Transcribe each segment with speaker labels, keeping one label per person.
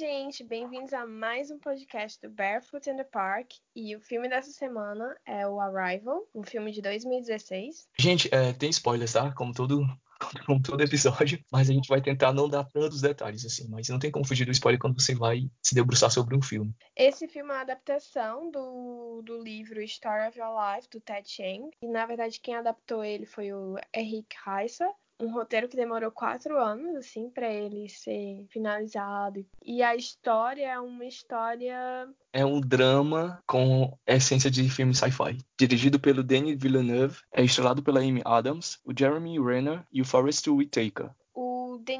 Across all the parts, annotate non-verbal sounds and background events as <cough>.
Speaker 1: Oi, gente, bem-vindos a mais um podcast do Barefoot in the Park. E o filme dessa semana é o Arrival, um filme de 2016.
Speaker 2: Gente, é, tem spoilers, tá? Como todo, <laughs> como todo episódio, mas a gente vai tentar não dar tantos detalhes assim. Mas não tem como fugir do spoiler quando você vai se debruçar sobre um filme.
Speaker 1: Esse filme é uma adaptação do, do livro Story of Your Life, do Ted Chiang. E na verdade, quem adaptou ele foi o Eric Heiser um roteiro que demorou quatro anos, assim, para ele ser finalizado. E a história é uma história.
Speaker 2: É um drama com essência de filme sci-fi. Dirigido pelo Denis Villeneuve, é estrelado pela Amy Adams, o Jeremy Renner e o Forrest Whitaker.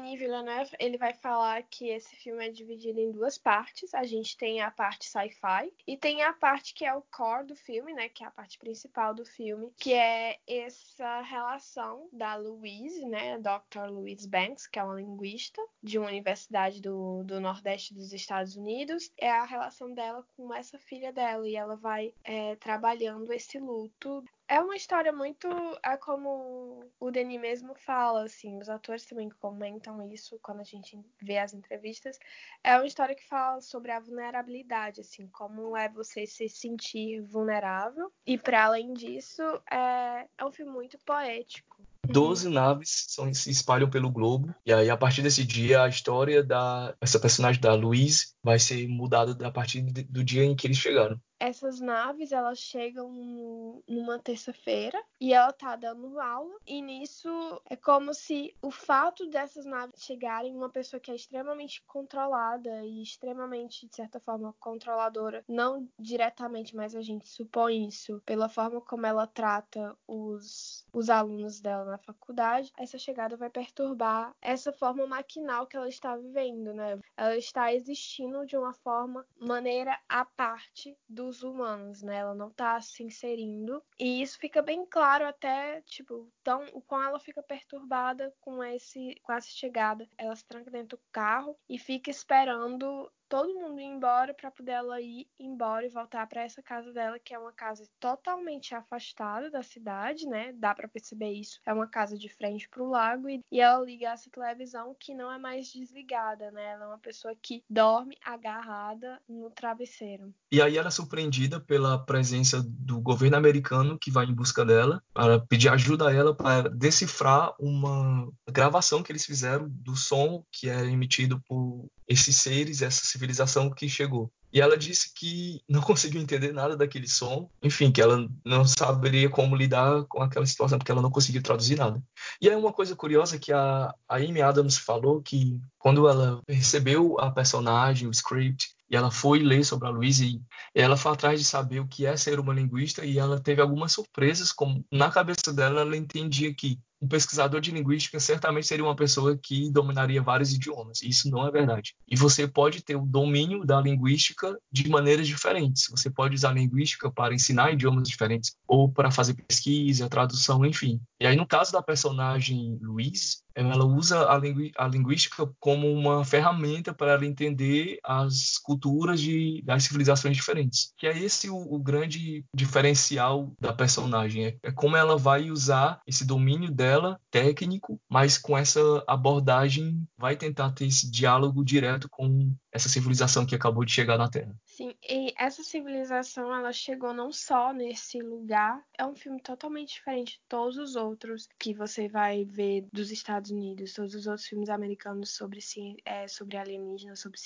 Speaker 1: Denis Villeneuve ele vai falar que esse filme é dividido em duas partes. A gente tem a parte sci-fi e tem a parte que é o core do filme, né, que é a parte principal do filme, que é essa relação da Louise, né, Dr. Louise Banks, que é uma linguista de uma universidade do, do Nordeste dos Estados Unidos, é a relação dela com essa filha dela e ela vai é, trabalhando esse luto é uma história muito. É como o Denis mesmo fala, assim, os atores também comentam isso quando a gente vê as entrevistas. É uma história que fala sobre a vulnerabilidade, assim, como é você se sentir vulnerável. E para além disso, é, é um filme muito poético.
Speaker 2: Doze naves são, se espalham pelo globo, e aí a partir desse dia a história da essa personagem da Louise vai ser mudada a partir do dia em que eles chegaram
Speaker 1: essas naves elas chegam numa terça-feira e ela tá dando aula e nisso é como se o fato dessas naves chegarem uma pessoa que é extremamente controlada e extremamente de certa forma controladora, não diretamente, mas a gente supõe isso pela forma como ela trata os os alunos dela na faculdade, essa chegada vai perturbar essa forma maquinal que ela está vivendo, né? Ela está existindo de uma forma maneira à parte do os humanos, né? Ela não tá se inserindo. E isso fica bem claro até, tipo, tão, o quão ela fica perturbada com esse com essa chegada. Ela se tranca dentro do carro e fica esperando todo mundo ir embora para poder ela ir embora e voltar para essa casa dela, que é uma casa totalmente afastada da cidade, né? Dá para perceber isso. É uma casa de frente para o lago e, e ela liga essa televisão que não é mais desligada, né? Ela é uma pessoa que dorme agarrada no travesseiro.
Speaker 2: E aí ela é surpreendida pela presença do governo americano que vai em busca dela para pedir ajuda a ela para decifrar uma gravação que eles fizeram do som que é emitido por esses seres, essa civilização que chegou. E ela disse que <laughs> não conseguiu entender nada daquele som, enfim, que ela não saberia como lidar com aquela situação, porque ela não conseguiu traduzir nada. E aí uma coisa curiosa que a, Amy Adams falou que quando ela recebeu a personagem, o script, e ela foi ler sobre a Luísa e ela foi atrás de saber o que é ser uma linguista e ela teve algumas surpresas, como na cabeça dela ela entendia que um pesquisador de linguística certamente seria uma pessoa que dominaria vários idiomas. Isso não é verdade. E você pode ter o domínio da linguística de maneiras diferentes. Você pode usar a linguística para ensinar idiomas diferentes ou para fazer pesquisa, tradução, enfim. E aí, no caso da personagem Luiz, ela usa a, lingu a linguística como uma ferramenta para ela entender as culturas de, das civilizações diferentes. Que é esse o, o grande diferencial da personagem. É, é como ela vai usar esse domínio dela técnico, mas com essa abordagem vai tentar ter esse diálogo direto com essa civilização que acabou de chegar na Terra.
Speaker 1: Sim, e essa civilização ela chegou não só nesse lugar, é um filme totalmente diferente de todos os outros que você vai ver dos Estados Unidos, todos os outros filmes americanos sobre, é, sobre alienígenas, sobre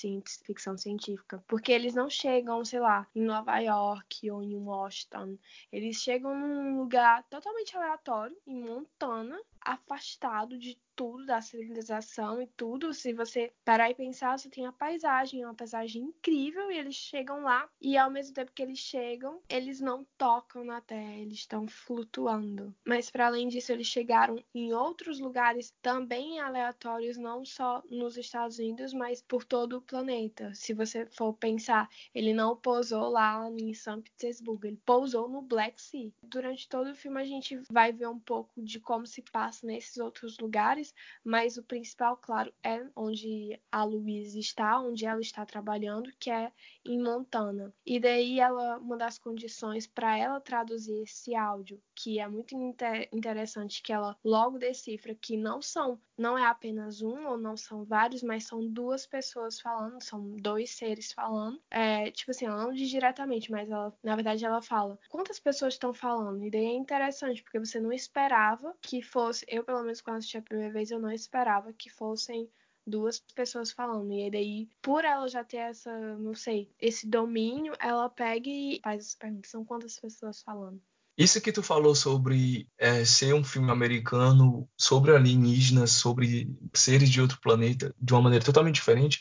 Speaker 1: ficção científica, porque eles não chegam, sei lá, em Nova York ou em Washington, eles chegam num lugar totalmente aleatório, em Montana, afastado de tudo, da civilização e tudo. Se você parar e pensar, você tem a paisagem, é uma paisagem incrível, e eles chegam lá, e ao mesmo tempo que eles chegam, eles não tocam na terra, eles estão flutuando. Mas para além disso, eles chegaram em outros lugares também aleatórios, não só nos Estados Unidos, mas por todo o planeta. Se você for pensar, ele não pousou lá em São Petersburgo, ele pousou no Black Sea. Durante todo o filme a gente vai ver um pouco de como se passa nesses outros lugares mas o principal, claro, é onde a Louise está, onde ela está trabalhando, que é em Montana. E daí ela, uma das condições para ela traduzir esse áudio, que é muito inter interessante, que ela logo decifra que não são não é apenas um ou não são vários, mas são duas pessoas falando, são dois seres falando. É, tipo assim, ela não diz diretamente, mas ela, na verdade, ela fala quantas pessoas estão falando. E daí é interessante, porque você não esperava que fosse. Eu, pelo menos, quando assisti a primeira vez, eu não esperava que fossem duas pessoas falando. E daí, por ela já ter essa, não sei, esse domínio, ela pega e faz as perguntas. São quantas pessoas falando?
Speaker 2: Isso que tu falou sobre é, ser um filme americano, sobre alienígenas, sobre seres de outro planeta, de uma maneira totalmente diferente,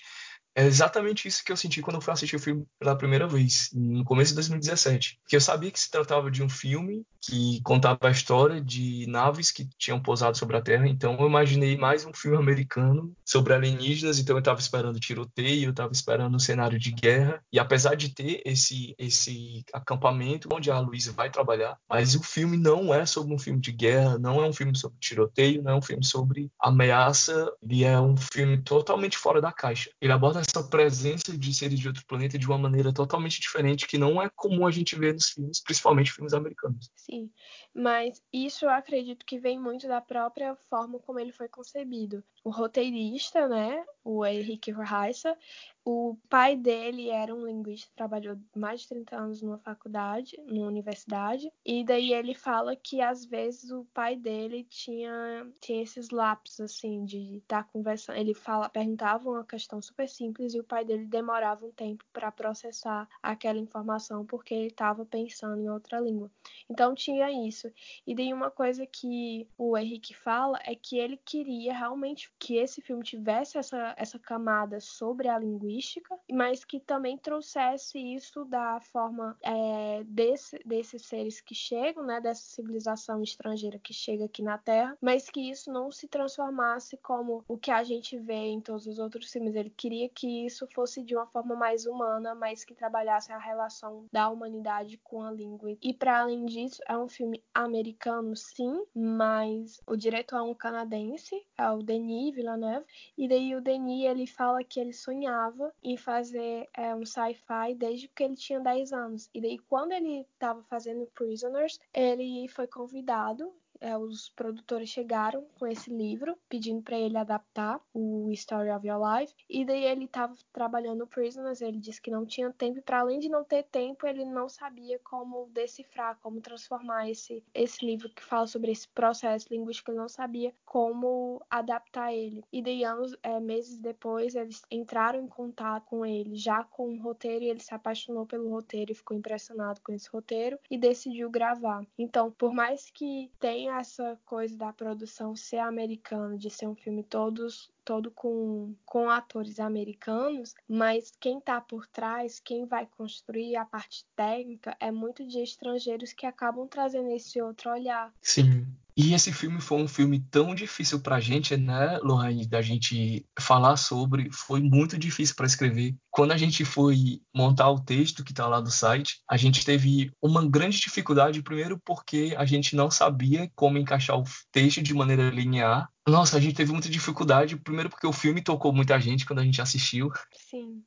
Speaker 2: é exatamente isso que eu senti quando eu fui assistir o filme pela primeira vez, no começo de 2017. Porque eu sabia que se tratava de um filme que contava a história de naves que tinham pousado sobre a Terra, então eu imaginei mais um filme americano sobre alienígenas, então eu estava esperando tiroteio, eu estava esperando um cenário de guerra, e apesar de ter esse, esse acampamento onde a Luísa vai trabalhar, mas o filme não é sobre um filme de guerra, não é um filme sobre tiroteio, não é um filme sobre ameaça, ele é um filme totalmente fora da caixa. Ele aborda essa presença de seres de outro planeta de uma maneira totalmente diferente, que não é comum a gente ver nos filmes, principalmente filmes americanos.
Speaker 1: Sim, mas isso eu acredito que vem muito da própria forma como ele foi concebido. O roteirista, né, o Henrique Reissa, o pai dele era um linguista, trabalhou mais de 30 anos numa faculdade, numa universidade, e daí ele fala que às vezes o pai dele tinha, tinha esses lapsos assim de estar tá conversando, ele fala, perguntava uma questão super simples e o pai dele demorava um tempo para processar aquela informação porque ele estava pensando em outra língua. Então tinha isso. E daí uma coisa que o Henrique fala é que ele queria realmente que esse filme tivesse essa, essa camada sobre a linguística mas que também trouxesse isso da forma é, desse, desses seres que chegam, né, dessa civilização estrangeira que chega aqui na Terra, mas que isso não se transformasse como o que a gente vê em todos os outros filmes. Ele queria que isso fosse de uma forma mais humana, mas que trabalhasse a relação da humanidade com a língua. E para além disso, é um filme americano, sim, mas o diretor é um canadense, é o Denis Villeneuve, e daí o Denis ele fala que ele sonhava em fazer é, um sci-fi desde que ele tinha 10 anos. E daí, quando ele estava fazendo Prisoners, ele foi convidado é, os produtores chegaram com esse livro, pedindo para ele adaptar o Story of Your Life. E daí ele estava trabalhando Prisoners, ele disse que não tinha tempo, e para além de não ter tempo, ele não sabia como decifrar, como transformar esse, esse livro que fala sobre esse processo linguístico, ele não sabia como adaptar ele. E daí, anos, é, meses depois, eles entraram em contato com ele, já com o roteiro, e ele se apaixonou pelo roteiro e ficou impressionado com esse roteiro e decidiu gravar. Então, por mais que tenha essa coisa da produção ser americana, de ser um filme todos todo com, com atores americanos, mas quem está por trás, quem vai construir a parte técnica, é muito de estrangeiros que acabam trazendo esse outro olhar.
Speaker 2: Sim. E esse filme foi um filme tão difícil pra gente, né, Lohane, da gente falar sobre. Foi muito difícil para escrever. Quando a gente foi montar o texto que tá lá do site, a gente teve uma grande dificuldade, primeiro porque a gente não sabia como encaixar o texto de maneira linear. Nossa, a gente teve muita dificuldade, primeiro porque o filme tocou muita gente quando a gente assistiu.
Speaker 1: Sim.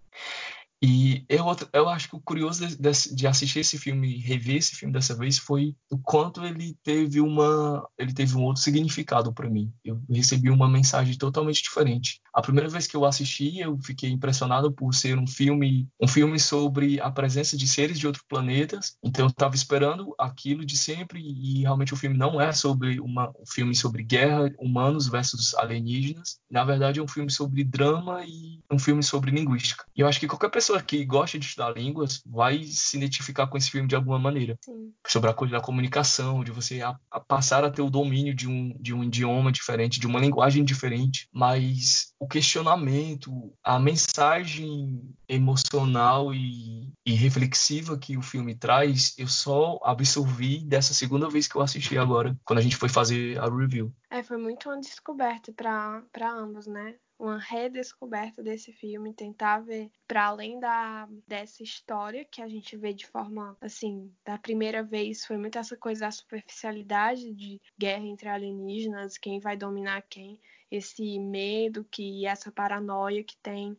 Speaker 2: E eu, eu acho que o curioso de, de, assistir esse filme, rever esse filme dessa vez, foi o quanto ele teve uma, ele teve um outro significado para mim. Eu recebi uma mensagem totalmente diferente. A primeira vez que eu assisti, eu fiquei impressionado por ser um filme, um filme sobre a presença de seres de outros planetas. Então eu estava esperando aquilo de sempre e realmente o filme não é sobre uma, um filme sobre guerra, humanos versus alienígenas. Na verdade é um filme sobre drama e um filme sobre linguística. E eu acho que qualquer pessoa pessoa que gosta de estudar línguas vai se identificar com esse filme de alguma maneira.
Speaker 1: Sim.
Speaker 2: Sobre a coisa da comunicação, de você a, a passar a ter o domínio de um, de um idioma diferente, de uma linguagem diferente, mas o questionamento, a mensagem emocional e, e reflexiva que o filme traz, eu só absorvi dessa segunda vez que eu assisti agora, quando a gente foi fazer a review.
Speaker 1: É, foi muito uma descoberta para ambos, né? Uma redescoberta desse filme, tentar ver para além da dessa história que a gente vê de forma assim, da primeira vez foi muito essa coisa da superficialidade de guerra entre alienígenas, quem vai dominar quem, esse medo que essa paranoia que tem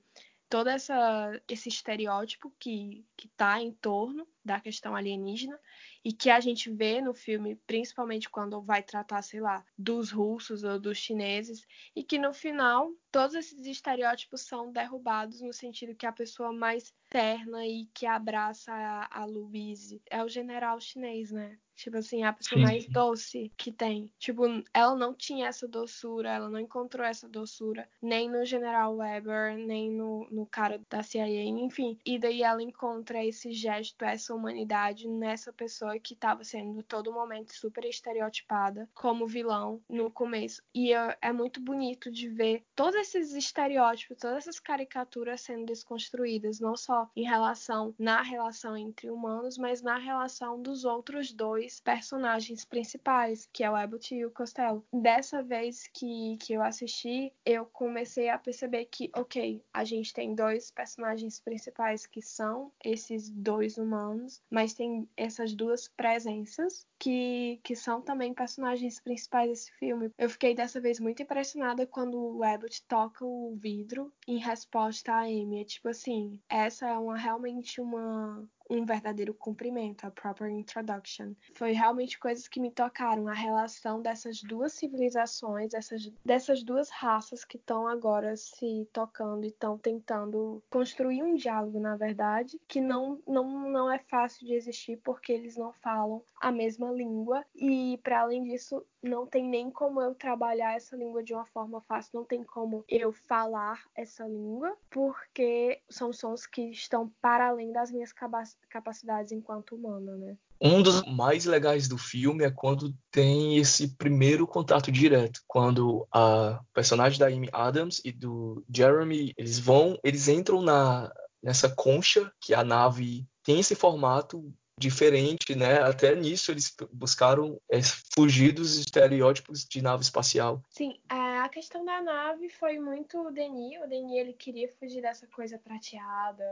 Speaker 1: todo essa, esse estereótipo que, que tá em torno da questão alienígena e que a gente vê no filme, principalmente quando vai tratar, sei lá, dos russos ou dos chineses, e que no final todos esses estereótipos são derrubados no sentido que a pessoa mais terna e que abraça a, a Louise é o general chinês, né? Tipo assim, a pessoa Sim. mais doce que tem. Tipo, ela não tinha essa doçura, ela não encontrou essa doçura, nem no General Weber, nem no, no cara da CIA, enfim. E daí ela encontra esse gesto, essa humanidade nessa pessoa que estava sendo todo momento super estereotipada como vilão no começo. E é, é muito bonito de ver todos esses estereótipos, todas essas caricaturas sendo desconstruídas, não só em relação na relação entre humanos, mas na relação dos outros dois dois personagens principais, que é o Abbott e o Costello. Dessa vez que, que eu assisti, eu comecei a perceber que, ok, a gente tem dois personagens principais que são esses dois humanos, mas tem essas duas presenças que, que são também personagens principais desse filme. Eu fiquei dessa vez muito impressionada quando o Abbott toca o vidro em resposta a Amy. É tipo assim, essa é uma realmente uma um verdadeiro cumprimento, a proper introduction. Foi realmente coisas que me tocaram, a relação dessas duas civilizações, dessas, dessas duas raças que estão agora se tocando e estão tentando construir um diálogo, na verdade, que não, não, não é fácil de existir porque eles não falam a mesma língua e, para além disso, não tem nem como eu trabalhar essa língua de uma forma fácil, não tem como eu falar essa língua, porque são sons que estão para além das minhas capacidades enquanto humana, né?
Speaker 2: Um dos mais legais do filme é quando tem esse primeiro contato direto, quando a personagem da Amy Adams e do Jeremy, eles vão, eles entram na nessa concha que a nave tem esse formato diferente, né? Até nisso eles buscaram é, fugir dos estereótipos de nave espacial.
Speaker 1: Sim, questão da nave foi muito o Denis. O Denis ele queria fugir dessa coisa prateada,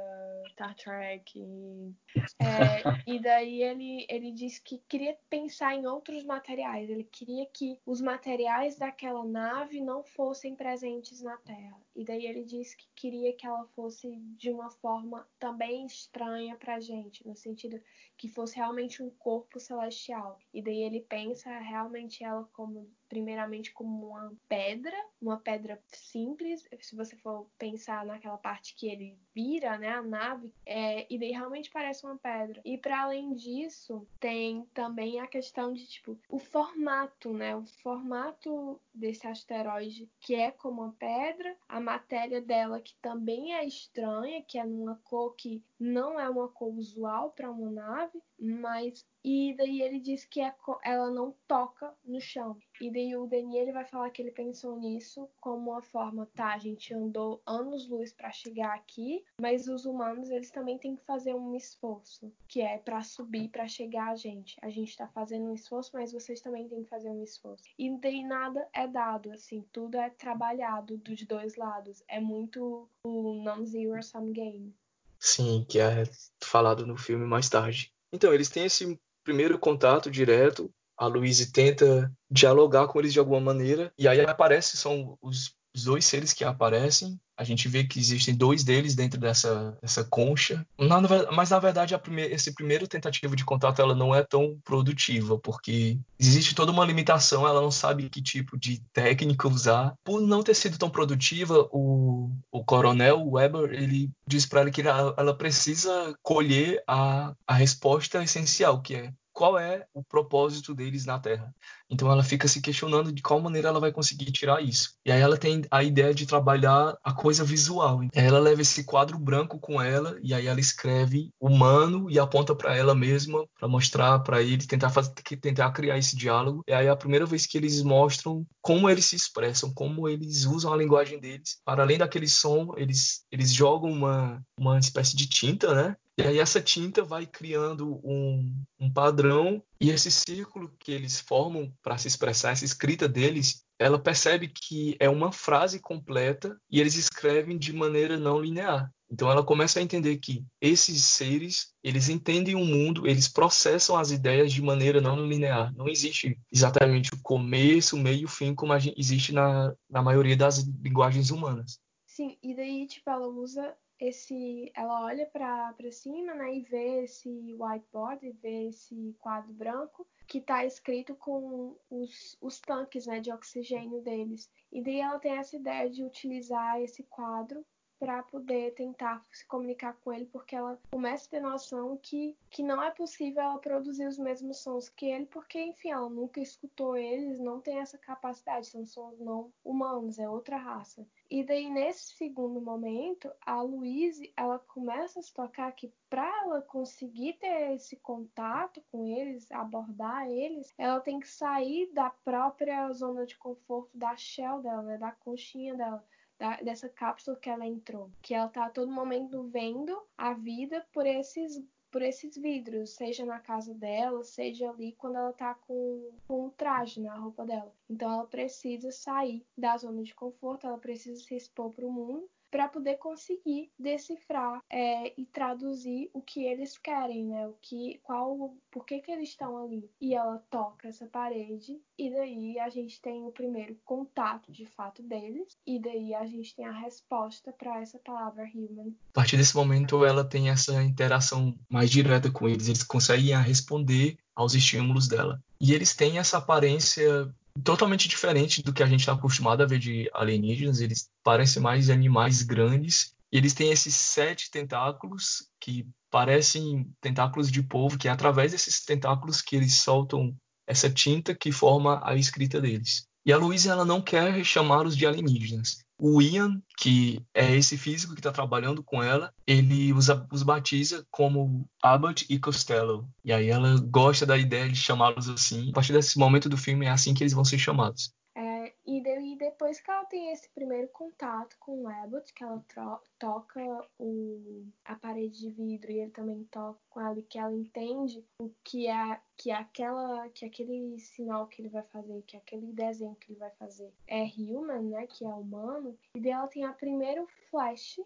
Speaker 1: Star Trek. E, é, <laughs> e daí ele, ele disse que queria pensar em outros materiais. Ele queria que os materiais daquela nave não fossem presentes na Terra. E daí ele disse que queria que ela fosse de uma forma também estranha pra gente, no sentido que fosse realmente um corpo celestial. E daí ele pensa realmente ela como primeiramente como uma pedra, uma pedra simples, se você for pensar naquela parte que ele vira, né, a nave, é, e daí realmente parece uma pedra. E para além disso, tem também a questão de tipo o formato, né, o formato desse asteroide que é como uma pedra, a matéria dela que também é estranha, que é numa cor que não é uma cor usual para uma nave, mas e daí ele diz que é ela não toca no chão. E daí o Denis ele vai falar que ele pensou nisso como uma forma, tá, a gente andou anos-luz para chegar aqui, mas os humanos eles também têm que fazer um esforço, que é para subir, para chegar a gente. A gente tá fazendo um esforço, mas vocês também têm que fazer um esforço. E daí nada é dado, assim, tudo é trabalhado dos dois lados. É muito o non-zero sum game.
Speaker 2: Sim, que é falado no filme mais tarde. Então, eles têm esse primeiro contato direto, a Louise tenta dialogar com eles de alguma maneira, e aí aparece, são os, os dois seres que aparecem, a gente vê que existem dois deles dentro dessa, dessa concha. Na, mas, na verdade, esse primeiro tentativa de contato ela não é tão produtiva, porque existe toda uma limitação, ela não sabe que tipo de técnica usar. Por não ter sido tão produtiva, o, o coronel Weber ele diz para ela que ela, ela precisa colher a, a resposta essencial, que é qual é o propósito deles na Terra. Então ela fica se questionando de qual maneira ela vai conseguir tirar isso. E aí ela tem a ideia de trabalhar a coisa visual. Ela leva esse quadro branco com ela e aí ela escreve humano e aponta para ela mesma para mostrar para ele tentar fazer tentar criar esse diálogo. E aí é a primeira vez que eles mostram como eles se expressam, como eles usam a linguagem deles. Para além daquele som, eles eles jogam uma uma espécie de tinta, né? E aí essa tinta vai criando um, um padrão e esse círculo que eles formam para se expressar, essa escrita deles, ela percebe que é uma frase completa e eles escrevem de maneira não linear. Então ela começa a entender que esses seres, eles entendem o mundo, eles processam as ideias de maneira não linear. Não existe exatamente o começo, o meio e o fim como existe na, na maioria das linguagens humanas.
Speaker 1: Sim, e daí, tipo, ela usa esse, ela olha para cima, né, e vê esse whiteboard, vê esse quadro branco que está escrito com os, os tanques, né, de oxigênio deles. E daí ela tem essa ideia de utilizar esse quadro para poder tentar se comunicar com ele, porque ela começa a ter noção que, que não é possível ela produzir os mesmos sons que ele, porque, enfim, ela nunca escutou eles, não tem essa capacidade, são sons não humanos, é outra raça. E daí, nesse segundo momento, a Louise, ela começa a se tocar que para ela conseguir ter esse contato com eles, abordar eles, ela tem que sair da própria zona de conforto da shell dela, né, da conchinha dela da, dessa cápsula que ela entrou. Que ela tá a todo momento vendo a vida por esses por esses vidros, seja na casa dela, seja ali quando ela tá com, com um traje na roupa dela. Então ela precisa sair da zona de conforto, ela precisa se expor para o mundo para poder conseguir decifrar é, e traduzir o que eles querem, né? O que, qual, por que que eles estão ali? E ela toca essa parede e daí a gente tem o primeiro contato de fato deles e daí a gente tem a resposta para essa palavra human.
Speaker 2: A partir desse momento ela tem essa interação mais direta com eles, eles conseguem responder aos estímulos dela. E eles têm essa aparência totalmente diferente do que a gente está acostumado a ver de alienígenas. Eles parecem mais animais grandes. E eles têm esses sete tentáculos que parecem tentáculos de polvo, que é através desses tentáculos que eles soltam essa tinta que forma a escrita deles. E a Louise ela não quer chamá-los de alienígenas. O Ian, que é esse físico que está trabalhando com ela, ele os, os batiza como Abbott e Costello. E aí ela gosta da ideia de chamá-los assim. A partir desse momento do filme é assim que eles vão ser chamados.
Speaker 1: E, de, e depois que ela tem esse primeiro contato com o Abbott, que ela toca o, a parede de vidro e ele também toca com ela e que ela entende o que é que aquela que aquele sinal que ele vai fazer, que aquele desenho que ele vai fazer é human, né, que é humano, e dela tem a primeiro flash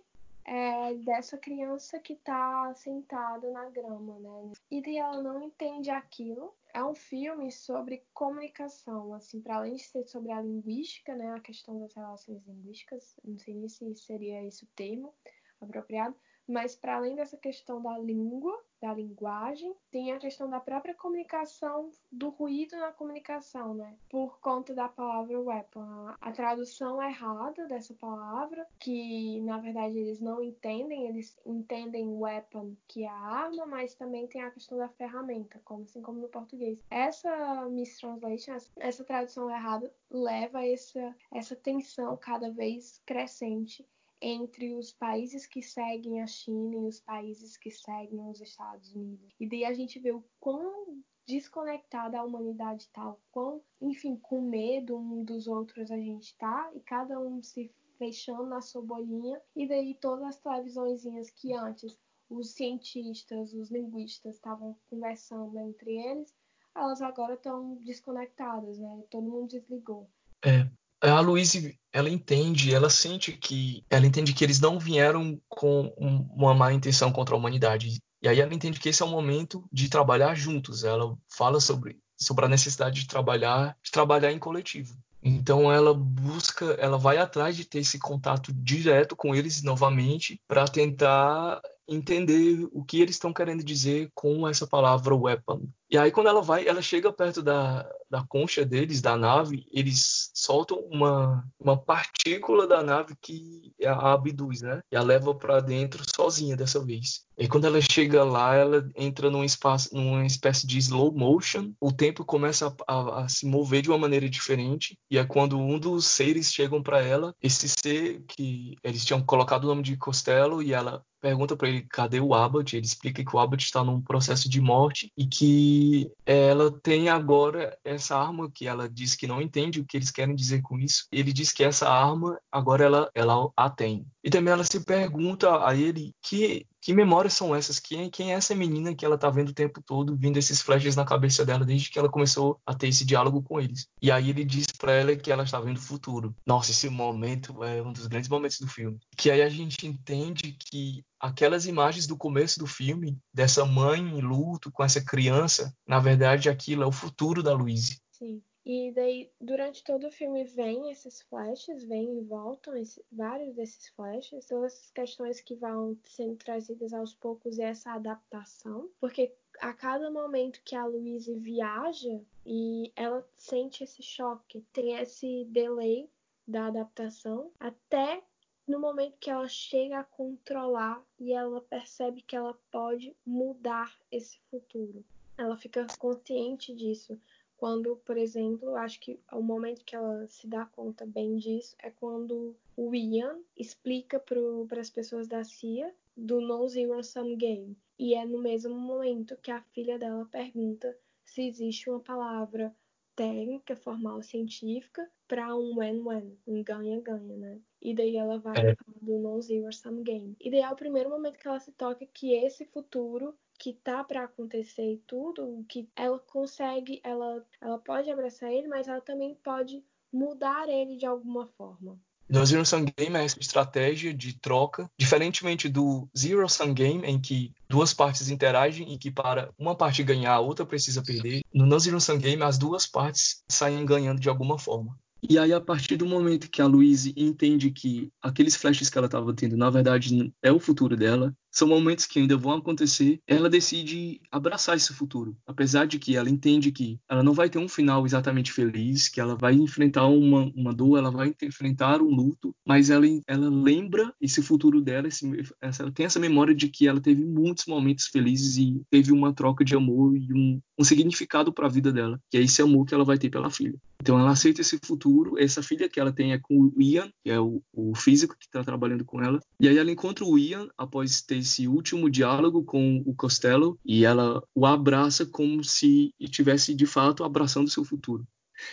Speaker 1: é, dessa criança que tá sentada na grama, né? E ela não entende aquilo. É um filme sobre comunicação, assim, para além de ser sobre a linguística, né, a questão das relações linguísticas, não sei nem se seria esse o termo apropriado, mas para além dessa questão da língua, da linguagem, tem a questão da própria comunicação, do ruído na comunicação, né? Por conta da palavra weapon. A, tradução errada dessa palavra, que na verdade eles não entendem, eles entendem weapon, que é a arma, mas também tem a questão da ferramenta, como assim como no português. Essa mistranslation, essa tradução errada, leva essa, essa tensão cada vez crescente entre os países que seguem a China e os países que seguem os Estados Unidos. E daí a gente vê o quão desconectada a humanidade está, o quão, enfim, com medo um dos outros a gente tá, e cada um se fechando na sua bolinha, e daí todas as televisõezinhas que antes os cientistas, os linguistas estavam conversando entre eles, elas agora estão desconectadas, né? Todo mundo desligou.
Speaker 2: É, a Louise, ela entende, ela sente que ela entende que eles não vieram com uma má intenção contra a humanidade. E aí ela entende que esse é o momento de trabalhar juntos. Ela fala sobre sobre a necessidade de trabalhar, de trabalhar em coletivo. Então ela busca, ela vai atrás de ter esse contato direto com eles novamente para tentar entender o que eles estão querendo dizer com essa palavra weapon. E aí quando ela vai, ela chega perto da, da concha deles, da nave, eles soltam uma, uma partícula da nave que a abduz, né? E a leva para dentro sozinha dessa vez. E quando ela chega lá, ela entra num espaço, numa espécie de slow motion. O tempo começa a, a, a se mover de uma maneira diferente. E é quando um dos seres chegam para ela, esse ser que eles tinham colocado o nome de Costello e ela pergunta para ele cadê o Abbott, ele explica que o Abbott está num processo de morte e que ela tem agora essa arma que ela diz que não entende o que eles querem dizer com isso. Ele diz que essa arma agora ela, ela a tem. E também ela se pergunta a ele que que memórias são essas? Quem, quem é essa menina que ela tá vendo o tempo todo, vindo esses flashes na cabeça dela desde que ela começou a ter esse diálogo com eles? E aí ele diz para ela que ela está vendo o futuro. Nossa, esse momento é um dos grandes momentos do filme. Que aí a gente entende que aquelas imagens do começo do filme, dessa mãe em luto com essa criança, na verdade aquilo é o futuro da Louise.
Speaker 1: Sim. E daí, durante todo o filme, vem esses flashes, vem e voltam esse, vários desses flashes, todas essas questões que vão sendo trazidas aos poucos e essa adaptação, porque a cada momento que a Louise viaja e ela sente esse choque, tem esse delay da adaptação até no momento que ela chega a controlar e ela percebe que ela pode mudar esse futuro. Ela fica consciente disso. Quando, por exemplo, acho que o momento que ela se dá conta bem disso é quando o Ian explica para as pessoas da CIA do No Zero Sum Game. E é no mesmo momento que a filha dela pergunta se existe uma palavra técnica, formal, científica para um win-win, um ganha-ganha, né? E daí ela vai é. do No Zero Sum Game. E daí é o primeiro momento que ela se toca que esse futuro que tá para acontecer e tudo, que ela consegue, ela, ela pode abraçar ele, mas ela também pode mudar ele de alguma forma.
Speaker 2: No Zero Sum Game é essa estratégia de troca, diferentemente do Zero Sum Game, em que duas partes interagem e que para uma parte ganhar, a outra precisa perder. No No Zero Sum Game, as duas partes saem ganhando de alguma forma. E aí, a partir do momento que a Louise entende que aqueles flashes que ela estava tendo, na verdade, é o futuro dela, são momentos que ainda vão acontecer, ela decide abraçar esse futuro. Apesar de que ela entende que ela não vai ter um final exatamente feliz, que ela vai enfrentar uma, uma dor, ela vai enfrentar um luto, mas ela, ela lembra esse futuro dela, esse, essa, tem essa memória de que ela teve muitos momentos felizes e teve uma troca de amor e um, um significado para a vida dela, que é esse amor que ela vai ter pela filha. Então ela aceita esse futuro, essa filha que ela tem é com o Ian, que é o, o físico que está trabalhando com ela, e aí ela encontra o Ian após ter esse último diálogo com o Costello e ela o abraça como se estivesse de fato abraçando seu futuro.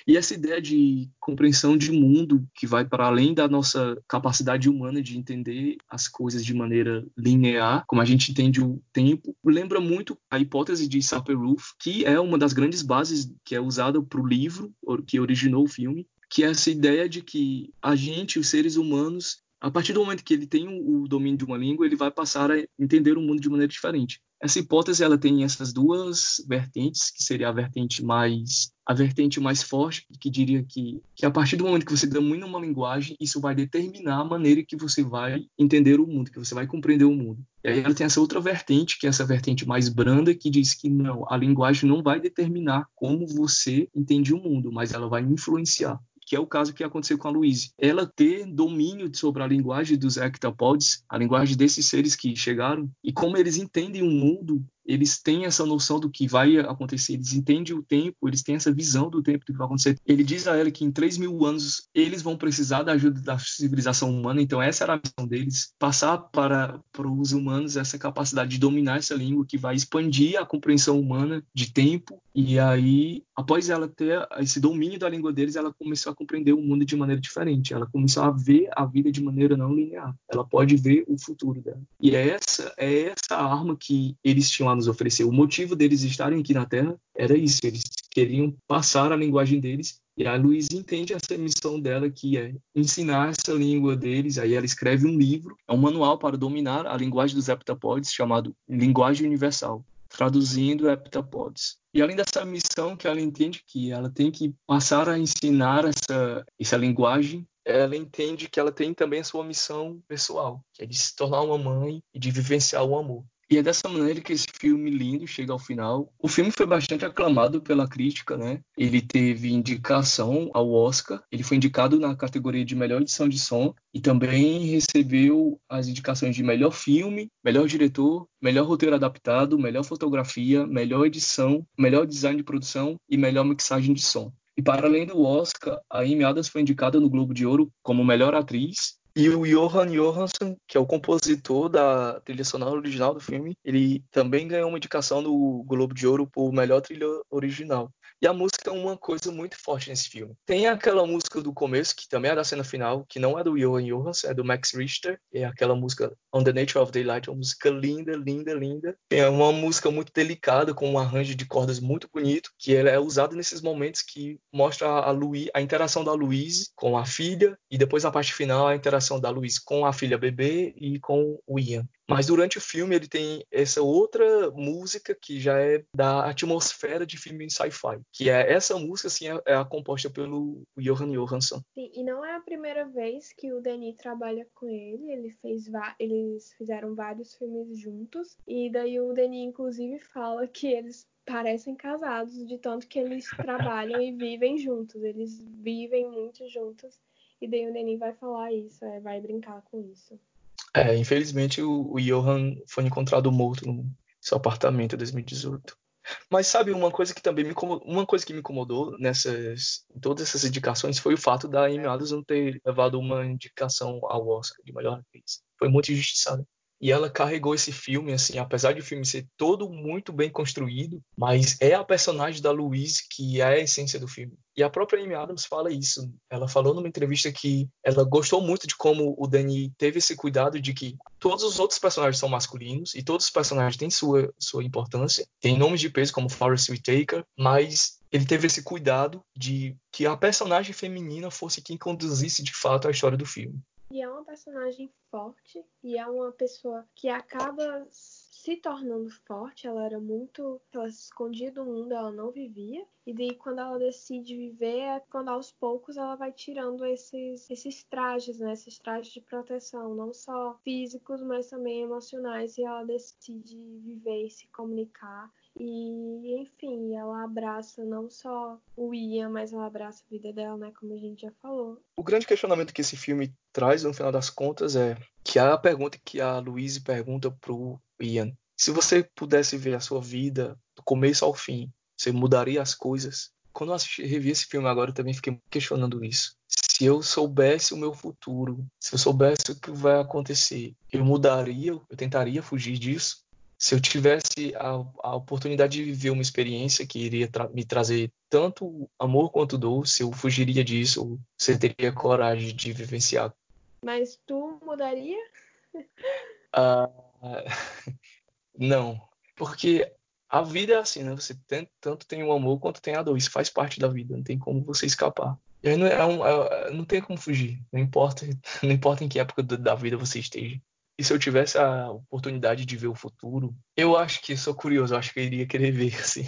Speaker 2: E essa ideia de compreensão de mundo que vai para além da nossa capacidade humana de entender as coisas de maneira linear, como a gente entende o tempo, lembra muito a hipótese de Sapir-Whorf, que é uma das grandes bases que é usada para o livro que originou o filme, que é essa ideia de que a gente, os seres humanos, a partir do momento que ele tem o domínio de uma língua, ele vai passar a entender o mundo de maneira diferente. Essa hipótese ela tem essas duas vertentes, que seria a vertente mais a vertente mais forte, que diria que, que a partir do momento que você domina uma linguagem, isso vai determinar a maneira que você vai entender o mundo, que você vai compreender o mundo. E aí ela tem essa outra vertente, que é essa vertente mais branda, que diz que não, a linguagem não vai determinar como você entende o mundo, mas ela vai influenciar que é o caso que aconteceu com a Louise. Ela ter domínio sobre a linguagem dos hectapods, a linguagem desses seres que chegaram, e como eles entendem o mundo eles têm essa noção do que vai acontecer, eles entendem o tempo, eles têm essa visão do tempo do que vai acontecer. Ele diz a ela que em 3 mil anos eles vão precisar da ajuda da civilização humana, então essa era a missão deles, passar para, para os humanos essa capacidade de dominar essa língua que vai expandir a compreensão humana de tempo, e aí, após ela ter esse domínio da língua deles, ela começou a compreender o mundo de maneira diferente, ela começou a ver a vida de maneira não linear, ela pode ver o futuro dela. E é essa, é essa arma que eles tinham nos oferecer. O motivo deles estarem aqui na Terra era isso, eles queriam passar a linguagem deles e a Luiz entende essa missão dela, que é ensinar essa língua deles. Aí ela escreve um livro, é um manual para dominar a linguagem dos heptapods, chamado Linguagem Universal, traduzindo heptapods. E além dessa missão que ela entende que ela tem que passar a ensinar essa, essa linguagem, ela entende que ela tem também a sua missão pessoal, que é de se tornar uma mãe e de vivenciar o amor. E é dessa maneira que esse filme lindo chega ao final. O filme foi bastante aclamado pela crítica, né? Ele teve indicação ao Oscar, ele foi indicado na categoria de melhor edição de som e também recebeu as indicações de melhor filme, melhor diretor, melhor roteiro adaptado, melhor fotografia, melhor edição, melhor design de produção e melhor mixagem de som. E para além do Oscar, a Amy Adams foi indicada no Globo de Ouro como melhor atriz e o Johan Johansson, que é o compositor da trilha sonora original do filme, ele também ganhou uma indicação no Globo de Ouro por melhor trilha original. E a música é uma coisa muito forte nesse filme. Tem aquela música do começo, que também é da cena final, que não é do Johan Johansson, é do Max Richter, é aquela música On the Nature of Daylight, uma música linda, linda, linda. É uma música muito delicada, com um arranjo de cordas muito bonito, que ela é usada nesses momentos que mostra a, Louise, a interação da Louise com a filha, e depois a parte final, a interação da Louise com a filha bebê e com o Ian. Mas durante o filme ele tem essa outra música que já é da atmosfera de filme sci-fi, que é essa música assim é, é composta pelo Johan Johansson.
Speaker 1: Sim, e não é a primeira vez que o Denis trabalha com ele, ele fez eles fizeram vários filmes juntos e daí o Denis inclusive fala que eles parecem casados de tanto que eles <laughs> trabalham e vivem juntos, eles vivem muito juntos. E daí o Denis vai falar isso, é, vai brincar com isso.
Speaker 2: É, infelizmente o, o Johan foi encontrado morto no seu apartamento em 2018. Mas sabe uma coisa que também me uma coisa que me incomodou nessas todas essas indicações foi o fato da Amy Adams não ter levado uma indicação ao Oscar de melhor atriz. Foi muito injustiçado. E ela carregou esse filme, assim, apesar de o filme ser todo muito bem construído, mas é a personagem da Louise que é a essência do filme. E a própria Amy Adams fala isso. Ela falou numa entrevista que ela gostou muito de como o Danny teve esse cuidado de que todos os outros personagens são masculinos e todos os personagens têm sua, sua importância, tem nomes de peso como Forrest Whitaker, mas ele teve esse cuidado de que a personagem feminina fosse quem conduzisse de fato a história do filme.
Speaker 1: E é uma personagem forte e é uma pessoa que acaba se tornando forte. Ela era muito. Ela se escondia do mundo, ela não vivia. E daí, quando ela decide viver, é quando aos poucos ela vai tirando esses, esses trajes, né? Esses trajes de proteção, não só físicos, mas também emocionais. E ela decide viver e se comunicar. E, enfim, ela abraça não só o Ian, mas ela abraça a vida dela, né? Como a gente já falou.
Speaker 2: O grande questionamento que esse filme traz, no final das contas, é que a pergunta que a Louise pergunta pro Ian. Se você pudesse ver a sua vida do começo ao fim, você mudaria as coisas? Quando eu assisti, revi esse filme agora, eu também fiquei questionando isso. Se eu soubesse o meu futuro, se eu soubesse o que vai acontecer, eu mudaria, eu tentaria fugir disso? Se eu tivesse a, a, oportunidade de viver uma experiência que iria tra me trazer tanto amor quanto dor, se eu fugiria disso, você teria coragem de vivenciar.
Speaker 1: Mas tu mudaria?
Speaker 2: Uh, <laughs> não, porque a vida é assim, né? Você tem, tanto tem o amor quanto tem a dor. Isso faz parte da vida, não tem como você escapar. E aí não, é um, é, não tem como fugir. Não importa, <laughs> não importa em que época da vida você esteja. E se eu tivesse a oportunidade de ver o futuro, eu acho que sou curioso, eu acho que eu iria querer ver, <laughs> assim.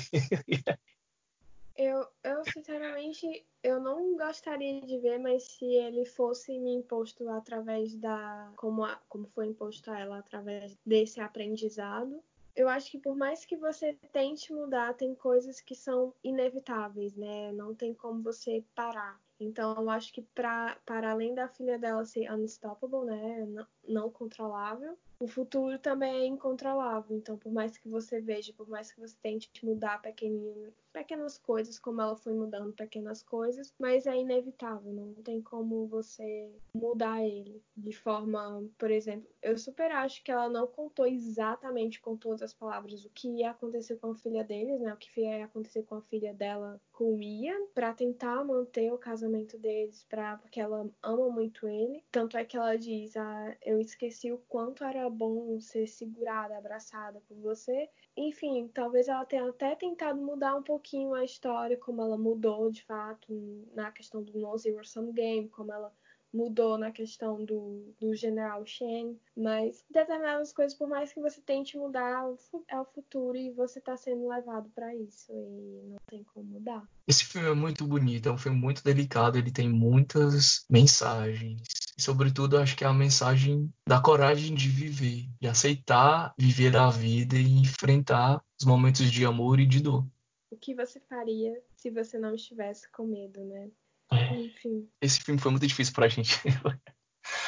Speaker 1: eu, eu, sinceramente, eu não gostaria de ver, mas se ele fosse me imposto através da. Como, a, como foi imposto a ela através desse aprendizado, eu acho que por mais que você tente mudar, tem coisas que são inevitáveis, né? Não tem como você parar. Então, eu acho que para além da filha dela ser unstoppable, né, não, não controlável, o futuro também é incontrolável. Então, por mais que você veja, por mais que você tente mudar pequenas, coisas, como ela foi mudando pequenas coisas, mas é inevitável, não tem como você mudar ele de forma, por exemplo, eu super acho que ela não contou exatamente com todas as palavras o que ia acontecer com a filha deles, né? O que ia acontecer com a filha dela com o Ian, para tentar manter o casamento deles, para porque ela ama muito ele. Tanto é que ela diz: "Ah, eu esqueci o quanto era bom ser segurada, abraçada por você. Enfim, talvez ela tenha até tentado mudar um pouquinho a história, como ela mudou de fato na questão do No Zero Sum Game, como ela mudou na questão do, do General Shen, mas determinadas coisas, por mais que você tente mudar, é o futuro e você está sendo levado para isso e não tem como mudar.
Speaker 2: Esse filme é muito bonito, é um filme muito delicado, ele tem muitas mensagens e, sobretudo, acho que é a mensagem da coragem de viver, de aceitar viver a vida e enfrentar os momentos de amor e de dor.
Speaker 1: O que você faria se você não estivesse com medo, né?
Speaker 2: Enfim. Esse filme foi muito difícil pra gente.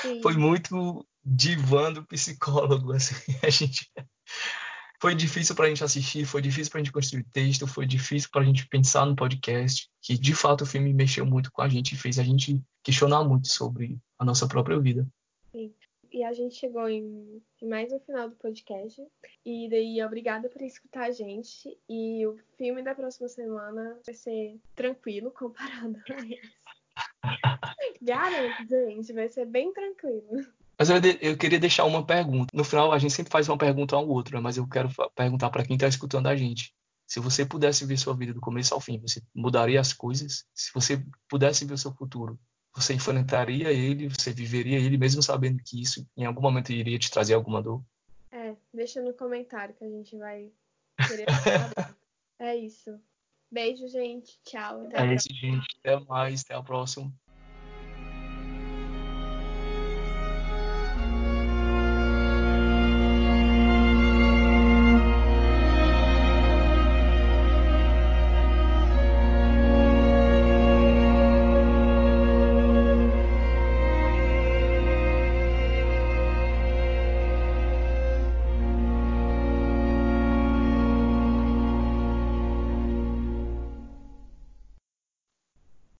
Speaker 2: Sim. Foi muito divando psicólogo, assim. <laughs> A gente foi difícil para a gente assistir, foi difícil para a gente construir texto, foi difícil para a gente pensar no podcast, que de fato o filme mexeu muito com a gente e fez a gente questionar muito sobre a nossa própria vida.
Speaker 1: Sim. E a gente chegou em, em mais um final do podcast. E daí, obrigada por escutar a gente. E o filme da próxima semana vai ser tranquilo <laughs> comparado a esse. <laughs> Garanto, gente, vai ser bem tranquilo.
Speaker 2: Mas eu, eu, queria deixar uma pergunta. No final, a gente sempre faz uma pergunta ao outro, né? mas eu quero perguntar para quem está escutando a gente. Se você pudesse ver sua vida do começo ao fim, você mudaria as coisas? Se você pudesse ver o seu futuro, você enfrentaria ele, você viveria ele, mesmo sabendo que isso em algum momento iria te trazer alguma dor?
Speaker 1: Deixa no comentário que a gente vai querer saber. <laughs> é isso. Beijo, gente. Tchau.
Speaker 2: Até é isso, gente. Até mais. Até a próxima.